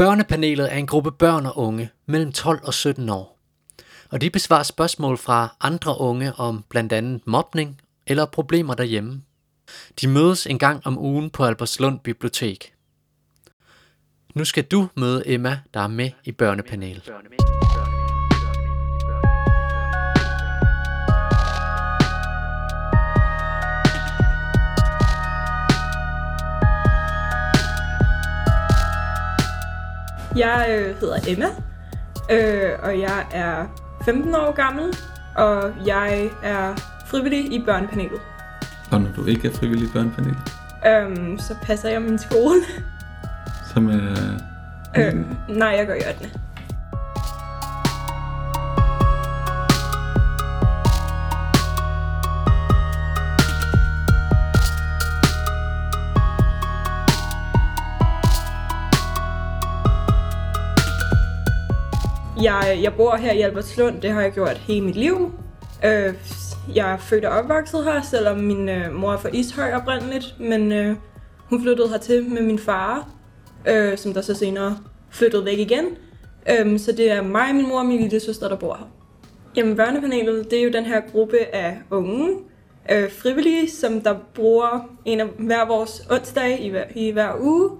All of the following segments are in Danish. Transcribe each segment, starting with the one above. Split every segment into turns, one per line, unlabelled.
Børnepanelet er en gruppe børn og unge mellem 12 og 17 år. Og de besvarer spørgsmål fra andre unge om blandt andet mobning eller problemer derhjemme. De mødes en gang om ugen på Albertslund Bibliotek. Nu skal du møde Emma, der er med i børnepanelet.
Jeg øh, hedder Emma, øh, og jeg er 15 år gammel, og jeg er frivillig i børnepanelet.
Og når du ikke er frivillig i børnepanelet?
Øhm, så passer jeg min skole.
Som er...
Øh, nej, jeg går i 8. Jeg, jeg bor her i Albertslund, det har jeg gjort hele mit liv. Øh, jeg er født og opvokset her, selvom min øh, mor er fra Ishøj oprindeligt, men øh, hun flyttede hertil med min far, øh, som der så senere flyttede væk igen. Øh, så det er mig, min mor og min lille søster, der bor her. Jamen, børnepanelet, det er jo den her gruppe af unge, øh, frivillige, som der bruger en af hver vores onsdag i hver, i hver uge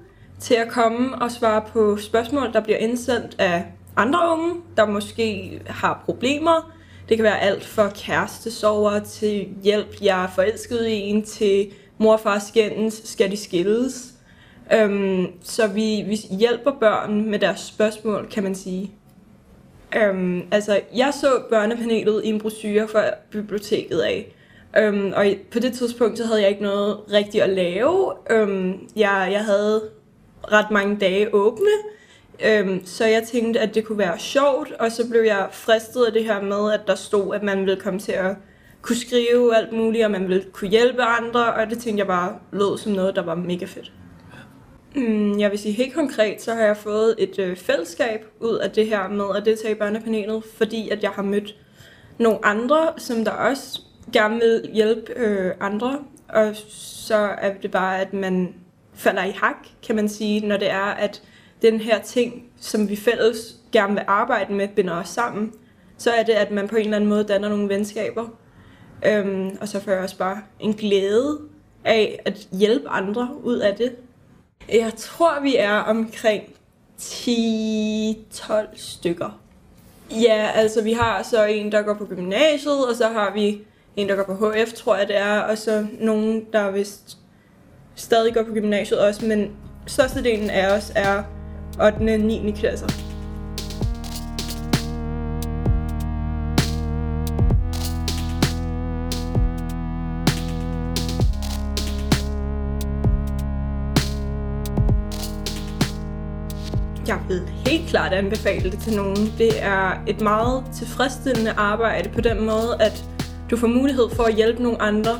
til at komme og svare på spørgsmål, der bliver indsendt af andre unge, der måske har problemer. Det kan være alt fra kærestesover til hjælp, jeg er forelsket i en, til mor og far skændes, skal de skilles. Øhm, så vi, vi hjælper børn med deres spørgsmål, kan man sige. Øhm, altså, jeg så børnepanelet i en brochure fra biblioteket af. Øhm, og på det tidspunkt, så havde jeg ikke noget rigtigt at lave. Øhm, jeg, jeg havde ret mange dage åbne, Øhm, så jeg tænkte, at det kunne være sjovt, og så blev jeg fristet af det her med, at der stod, at man ville komme til at kunne skrive alt muligt, og man ville kunne hjælpe andre, og det tænkte jeg bare lød som noget, der var mega fedt. Mm, jeg vil sige helt konkret, så har jeg fået et øh, fællesskab ud af det her med at deltage i børnepanelet, fordi at jeg har mødt nogle andre, som der også gerne vil hjælpe øh, andre, og så er det bare, at man falder i hak, kan man sige, når det er, at den her ting, som vi fælles gerne vil arbejde med, binder os sammen, så er det, at man på en eller anden måde danner nogle venskaber. Øhm, og så får jeg også bare en glæde af at hjælpe andre ud af det. Jeg tror, vi er omkring 10-12 stykker. Ja, altså vi har så en, der går på gymnasiet, og så har vi en, der går på HF, tror jeg det er, og så nogen, der vist stadig går på gymnasiet også, men størstedelen af os er 8. og 9. klasser. Jeg vil helt klart anbefale det til nogen. Det er et meget tilfredsstillende arbejde på den måde, at du får mulighed for at hjælpe nogle andre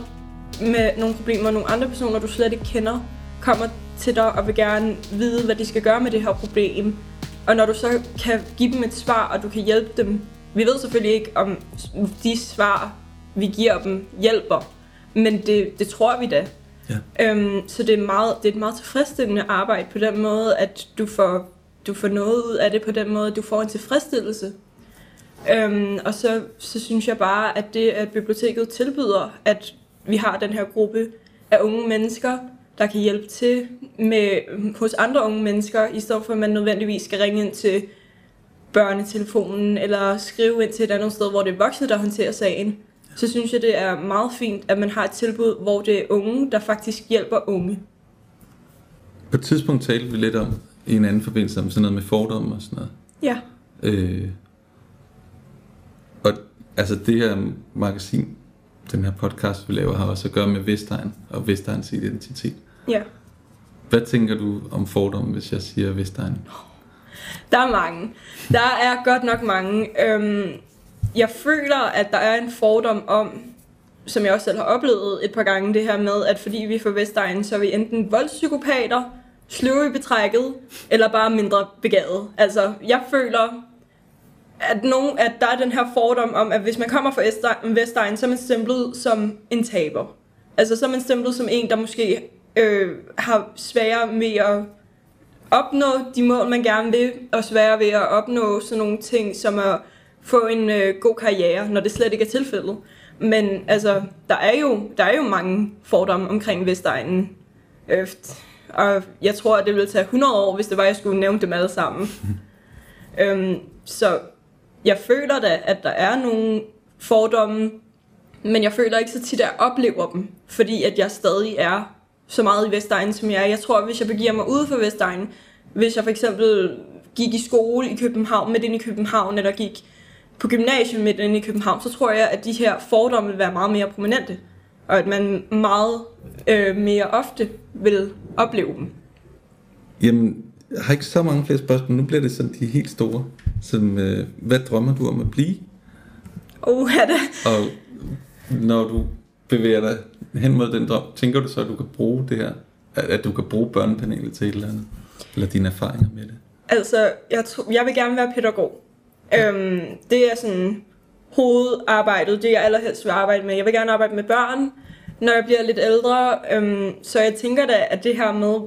med nogle problemer, nogle andre personer, du slet ikke kender, kommer til dig og vil gerne vide, hvad de skal gøre med det her problem. Og når du så kan give dem et svar, og du kan hjælpe dem, vi ved selvfølgelig ikke, om de svar, vi giver dem, hjælper, men det, det tror vi da. Ja. Øhm, så det er, meget, det er et meget tilfredsstillende arbejde på den måde, at du får, du får noget ud af det på den måde, du får en tilfredsstillelse. Øhm, og så, så synes jeg bare, at det, at biblioteket tilbyder, at vi har den her gruppe af unge mennesker, der kan hjælpe til med, hos andre unge mennesker, i stedet for at man nødvendigvis skal ringe ind til børnetelefonen, eller skrive ind til et andet sted, hvor det er voksne, der håndterer sagen. Så synes jeg, det er meget fint, at man har et tilbud, hvor det er unge, der faktisk hjælper unge.
På et tidspunkt talte vi lidt om, i en anden forbindelse, om sådan noget med fordomme og sådan noget.
Ja. Øh,
og altså det her magasin, den her podcast, vi laver, har også at gøre med Vestegn og Vestegns identitet.
Ja.
Hvad tænker du om fordomme, hvis jeg siger Vestegn?
Der er mange. Der er godt nok mange. Øhm, jeg føler, at der er en fordom om, som jeg også selv har oplevet et par gange, det her med, at fordi vi er fra Vestegn, så er vi enten voldspsykopater, sløve i betrækket, eller bare mindre begavet. Altså, jeg føler, at, nogen, at der er den her fordom om, at hvis man kommer fra Vestegn, så er man stemplet som en taber. Altså, så er man stemplet som en, der måske øh, har sværere med at opnå de mål, man gerne vil, og svære ved at opnå sådan nogle ting, som at få en øh, god karriere, når det slet ikke er tilfældet. Men altså, der er jo, der er jo mange fordomme omkring Vestegnen. Øh, og jeg tror, at det ville tage 100 år, hvis det var, at jeg skulle nævne dem alle sammen. øhm, så jeg føler da, at der er nogle fordomme, men jeg føler ikke så tit, at jeg oplever dem, fordi at jeg stadig er så meget i Vestegnen, som jeg er. Jeg tror, at hvis jeg begiver mig ud for Vestegnen, hvis jeg for eksempel gik i skole i København, midt ind i København, eller gik på gymnasiet midt inde i København, så tror jeg, at de her fordomme vil være meget mere prominente. Og at man meget øh, mere ofte vil opleve dem.
Jamen, jeg har ikke så mange flere spørgsmål. Nu bliver det sådan de helt store. Som, øh, hvad drømmer du om at blive?
Oh, er det?
Og når du bevæger dig hen mod den drøm, tænker du så, at du kan bruge det her? At, at du kan bruge børnepanelet til et eller andet? Eller dine erfaringer med det?
Altså, jeg, tro, jeg vil gerne være pædagog. Øhm, det er sådan hovedarbejdet, det jeg allerhelst vil arbejde med. Jeg vil gerne arbejde med børn, når jeg bliver lidt ældre. Øhm, så jeg tænker da, at det her med,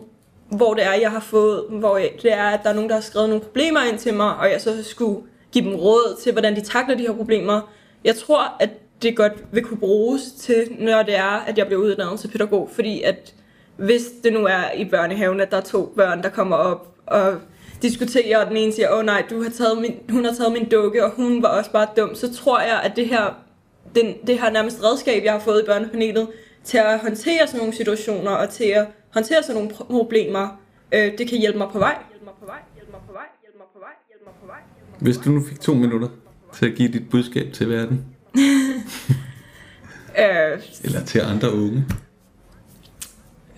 hvor det er, jeg har fået, hvor jeg, det er, at der er nogen, der har skrevet nogle problemer ind til mig, og jeg så skulle give dem råd til, hvordan de takler de her problemer. Jeg tror, at det godt vil kunne bruges til, når det er, at jeg bliver uddannet til pædagog, fordi at hvis det nu er i børnehaven, at der er to børn, der kommer op og diskuterer, og den ene siger, åh oh, nej, du har taget min, hun har taget min dukke, og hun var også bare dum, så tror jeg, at det her, den, det her nærmest redskab, jeg har fået i børnepanelet, til at håndtere sådan nogle situationer, og til at håndtere sådan nogle problemer, øh, det kan hjælpe mig på vej.
Hvis du nu fik to minutter til at give dit budskab til verden,
øh,
eller til andre unge,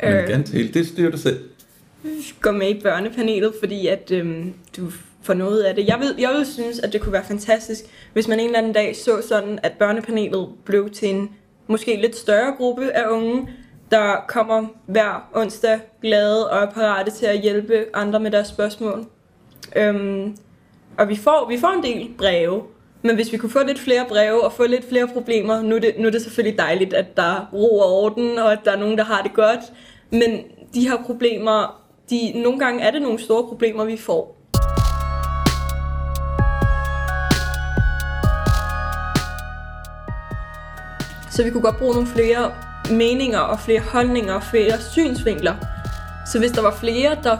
men
øh,
gerne til, det styrer du selv.
gå med i børnepanelet, fordi at øhm, du får noget af det. Jeg vil, jeg vil synes, at det kunne være fantastisk, hvis man en eller anden dag så sådan, at børnepanelet blev til en måske lidt større gruppe af unge, der kommer hver onsdag glade og er parate til at hjælpe andre med deres spørgsmål. Øhm, og vi får, vi får en del breve, men hvis vi kunne få lidt flere breve og få lidt flere problemer, nu er det, nu er det selvfølgelig dejligt, at der er ro og orden, og at der er nogen, der har det godt. Men de her problemer, de, nogle gange er det nogle store problemer, vi får. Så vi kunne godt bruge nogle flere meninger og flere holdninger og flere synsvinkler. Så hvis der var flere, der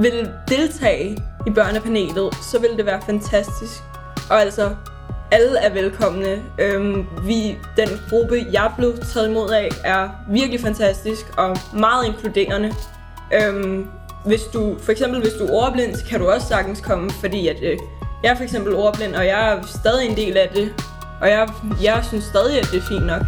ville deltage i børnepanelet, så ville det være fantastisk. Og altså, alle er velkomne. Øhm, vi, den gruppe, jeg blev taget imod af, er virkelig fantastisk og meget inkluderende. Øhm, hvis du, for eksempel hvis du er ordblind, så kan du også sagtens komme, fordi at, øh, jeg er for eksempel ordblind, og jeg er stadig en del af det. Og jeg, jeg synes stadig, at det er fint nok.